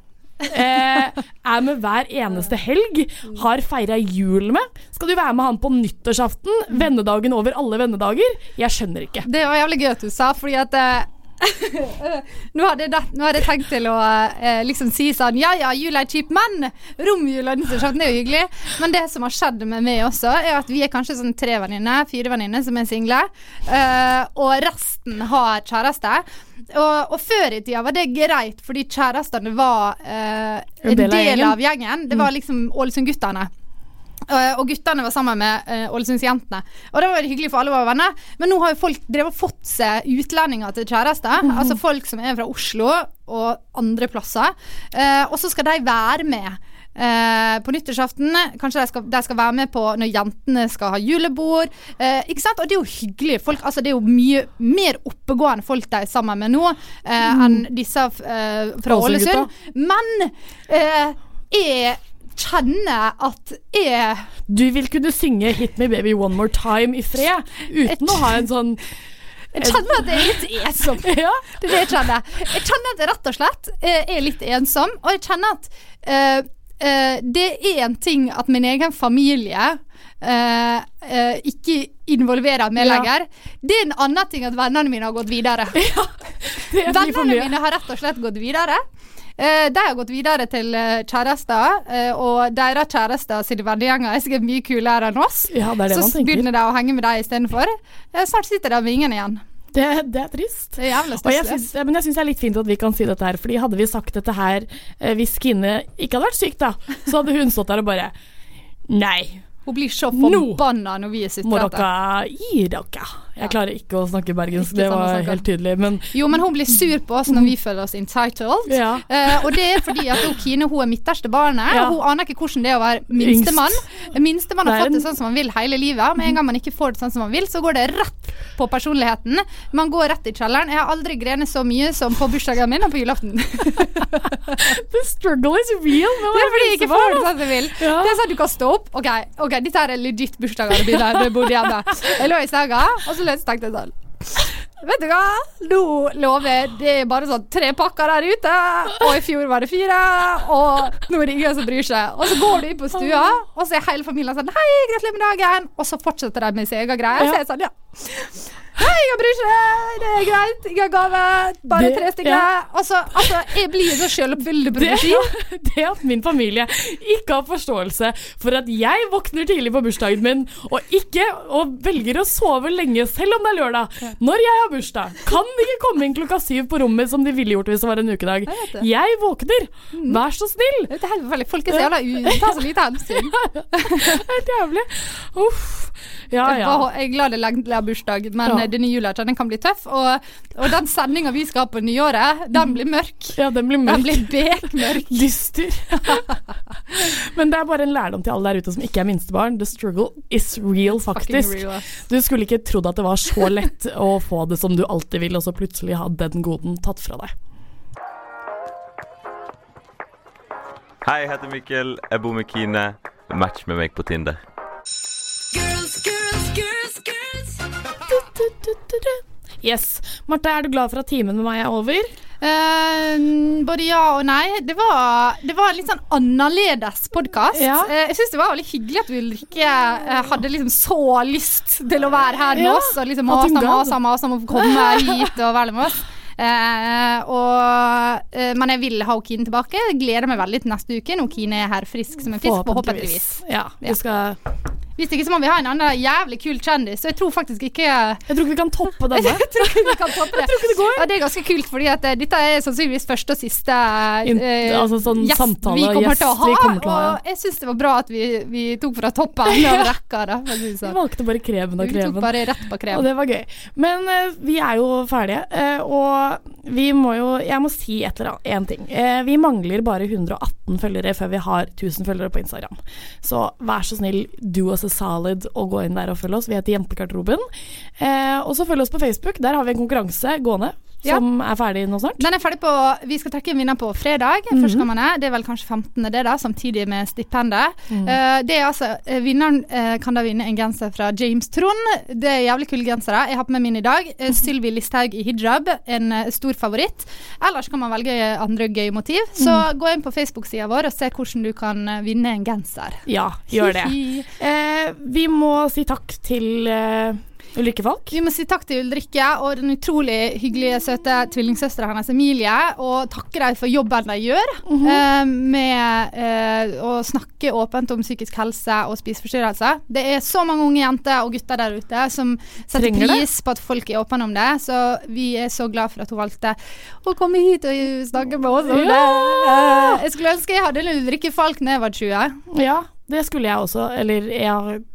eh, er med hver eneste helg, har feira jul med. Skal du være med han på nyttårsaften? Vennedagen over alle vennedager? Jeg skjønner ikke. Det var jævlig gøy at du sa, fordi at eh, nå, hadde jeg, det- nå hadde jeg tenkt til å eh, liksom si sånn Ja ja, jul er kjip, men romjula er jo hyggelig. Men det som har skjedd med meg også, er at vi er kanskje sånn tre venninner, fire venninner som er single. eh, og resten har kjæreste. Og, og før i tida var det greit, fordi kjærestene var eh, en del, av, gjengen. Det var liksom Ålesund-guttene. Eh, og guttene var sammen med uh, Ålesundsjentene. Og det var hyggelig for alle var venner. Men nå har jo folk drevet fått seg utlendinger til kjæreste. Altså folk som er fra Oslo og andre plasser. Eh, og så skal de være med. eh, på nyttårsaften. Kanskje de skal, de skal være med på når jentene skal ha julebord. Eh, ikke sant? Og det er jo hyggelig. Folk, altså, det er jo mye mer oppegående folk de er sammen med nå eh, enn disse eh, fra Ålesund-gutta. Men eh, jeg kjenner at jeg Du vil kunne synge 'Hit Me Baby One More Time' i fred, uten å ha en sånn Jeg kjenner at jeg er litt ensom. Det er det jeg kjenner. Jeg kjenner at jeg rett og slett eh, er litt ensom, og jeg kjenner at uh, uh, det er en ting at min egen familie Uh, uh, ikke involverer meg Ja. lenger. Det er en annen ting at vennene mine har gått videre. er for vennene mine har rett og slett gått videre. Eh, de har gått videre til eh, kjærester, eh, og deres kjærester sine vennegjenger er sikkert mye kulere enn oss. Ja, det det så begynner de å henge med dem istedenfor. Eh, snart sitter de med ingen igjen. Det, det er trist. Det er jeg synes, men jeg syns det er litt fint at vi kan si dette her, Fordi hadde vi sagt dette her eh, hvis Kine ikke hadde vært syk, da, så hadde hun stått der og bare Nei. Hun blir så Nå no, når vi er må dere gi dere. Jeg klarer ikke å snakke bergensk, det var helt tydelig, men Jo, men hun blir sur på oss når vi føler oss entitled. Ja. Uh, og det er fordi at hun, Kine hun er midterste barnet, Ja. og hun aner ikke hvordan det er å være minstemann. Minstemann har Det fått det sånn som man vil hele livet. Med en gang man ikke får det sånn som man vil, så går det rett på personligheten. Man går rett i kjelleren. Jeg har aldri grenet så mye som på bursdagen min og på julaften. The struggle is real. Det er fordi jeg ikke får det sånn som jeg vil. Ja. Det er sånn at du kan stå opp. OK, okay dette er legit da jeg bodde hjemme. Jeg lå i senga, og så løs- tenkte jeg sånn Vet du hva? Nå lover jeg det er bare sånn tre pakker der ute, og i fjor var det fire, og nå er det ingen som bryr seg. Og så går du inn på stua, og så er hele familien sånn Hei, gratulerer med dagen! Og så fortsetter de med sin egen greie. Så er jeg sånn, ja. Hei, jeg bryr ikke, det er greit, jeg har gave, bare Det- tre stykker. ja. Altså, altså, jeg blir så sjøl veldig profeti. det at min familie ikke har forståelse for at jeg våkner tidlig på bursdagen min, og ikke og velger å sove lenge selv om det er lørdag, når jeg har bursdag, kan ikke komme inn klokka syv på rommet som de ville gjort hvis det var en ukedag. Jeg. Jeg våkner, vær så snill. Det er helt. Folk er så jævla ute, tar så lite hensyn. Helt jævlig. Uff. Ja, ja. Jeg er glad det er bursdag, men Ja. denne jula den kan bli tøff. Og, og den sendinga vi skal ha på nyåret, den blir mørk. Ja, den blir mørk. Den blir bekmørk. Dyster. Men det er bare en lærdom til alle der ute som ikke er minstebarn. The struggle is real, faktisk. real. Du skulle ikke trodd at det var så lett å få det som du alltid vil, og så plutselig ha den goden tatt fra deg. Hei, jeg heter Mikkel. Jeg bor med Kine. Match med meg på Tinder. Yes. Marte, er du glad for at timen med meg er over? Uh, både ja og nei. Det var, det var en litt sånn annerledes podkast. Ja. jeg syns det var veldig hyggelig at Ulrikke uh, hadde liksom så lyst til å være her med Ja, oss, og liksom masa, masa, masa om å komme hit og være med oss. Eh, og, eh, men jeg vil ha Kine tilbake. Jeg gleder meg veldig til neste uke når Kine er her frisk som en fisk, Håpentligvis. Ja, vi skal Hvis ikke så må vi ha en annen jævlig kul kjendis, så jeg tror faktisk ikke Jeg tror ikke vi kan toppe denne. jeg tror ikke vi kan toppe det. det går. Ja, det er ganske kult, fordi at eh, dette er sannsynligvis første og siste uh, In- altså sånn gjest samtale vi kommer gjest til å ha. til å ha, ja. Og jeg syns det var bra at vi, vi tok fra toppen av rekka. Da, Vi sånn. valgte bare kremen og Vi tok bare rett på krem. Og det var gøy. Men uh, vi er jo ferdige, uh, og vi må jo Jeg må si et eller annet, én ting. Vi mangler bare 118 følgere før vi har 1000 følgere på Instagram. Så vær så snill, du og a solid og gå inn der og følge oss. Vi heter Jentegarderoben. Eh, og så følg oss på Facebook. Der har vi en konkurranse gående Ja. som er ferdig nå snart. Den er ferdig på Vi skal trekke en vinner på fredag. Mhm. Førstkommende. Det er vel kanskje 15. det, da, samtidig med stipendet. Mm. Uh, det er altså eh, Vinneren uh, kan da vinne en genser fra James Trond. Det er jævlig kule gensere. Jeg har på meg min i dag. Uh, Sylvi Listhaug i hijab, en uh, stor favoritt. Ellers kan man velge andre gøye motiv. Så Mhm. gå inn på Facebook-sida vår og se hvordan du kan vinne en genser. Ja, gjør det. Vi må si takk til Ulrikke Falk. Vi må si takk til Ulrikke og den utrolig hyggelige, søte tvillingsøstera hennes Emilie. Og takke dem for jobben de gjør Mhm. eh, med eh, å snakke åpent om psykisk helse og spiseforstyrrelser. Det er så mange unge jenter og gutter der ute som setter Trenger det. pris på at folk er åpne om det. Så vi er så glad for at hun valgte å komme hit og snakke med oss om det. Eh, Jeg skulle ønske jeg hadde Ulrikke Falk da jeg var 20. Ja, det skulle jeg også. Eller jeg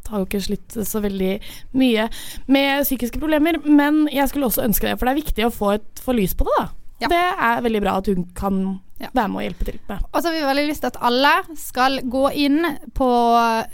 har jo ikke slitt så veldig mye med psykiske problemer, men jeg skulle også ønske det, for det er viktig å få, et, få lys på det, da. Det er veldig bra at hun kan være med og hjelpe til med. Og så har vi veldig lyst til at alle skal gå inn på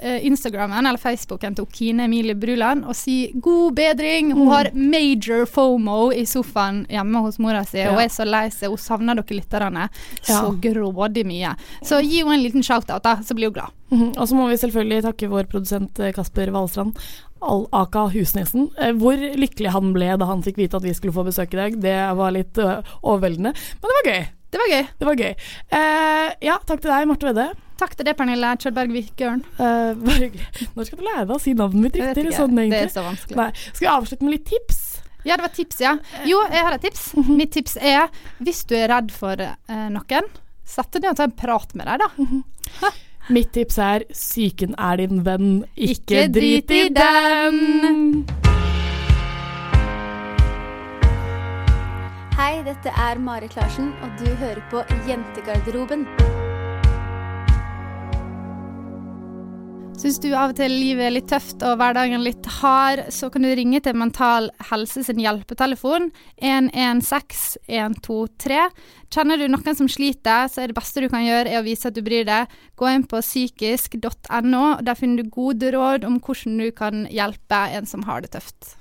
Instagramen Instagrammen eller Facebooken til Kine Emilie Bruland og si 'god bedring'. Hun Mm. har major fomo i sofaen hjemme hos mora si Ja. og er så lei seg. Hun savner dere lytterne Ja. så grådig mye. Så gi henne en liten shout-out, da, så blir hun glad. Mhm. Og så må vi selvfølgelig takke vår produsent eh, Kasper Valstrand, Al Aka Husnesen. Eh, Hvor lykkelig han ble da han fikk vite at vi skulle få besøk i dag. Det var litt eh, overveldende, men det var gøy. Det var gøy. Det var gøy. Eh, ja, takk til deg, Marte Vedde. Takk til deg, Pernille Kjølberg Vikørn. Eh, bare hyggelig. Når skal du lære deg å si navnet mitt riktig? Det, Sånn, Det er så vanskelig. Nei. Skal vi avslutte med litt tips? Ja, det var tips, ja. Jo, jeg har et tips. Mhm. Mitt tips er hvis du er redd for eh, noen, sett deg ned og ta en prat med dem, da. Mitt tips er psyken er din venn, ikke, Ikke drit i den. Hei, dette er Marit Larsen, og du hører på Jentegarderoben. Syns du av og til livet er litt tøft og hverdagen litt hard, så kan du ringe til Mental Helse sin hjelpetelefon 116 123. Kjenner du noen som sliter, så er det beste du kan gjøre er å vise at du bryr deg. Gå inn på psykisk.no, og der finner du gode råd om hvordan du kan hjelpe en som har det tøft.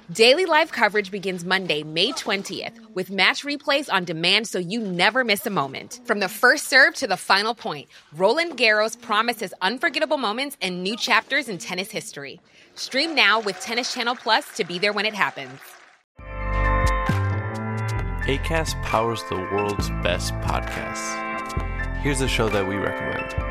Daily live coverage begins Monday, May 20th, with match replays on demand so you never miss a moment. From the first serve to the final point, Roland Garros promises unforgettable moments and new chapters in tennis history. Stream now with Tennis Channel Plus to be there when it happens. ACAST powers the world's best podcasts. Here's a show that we recommend.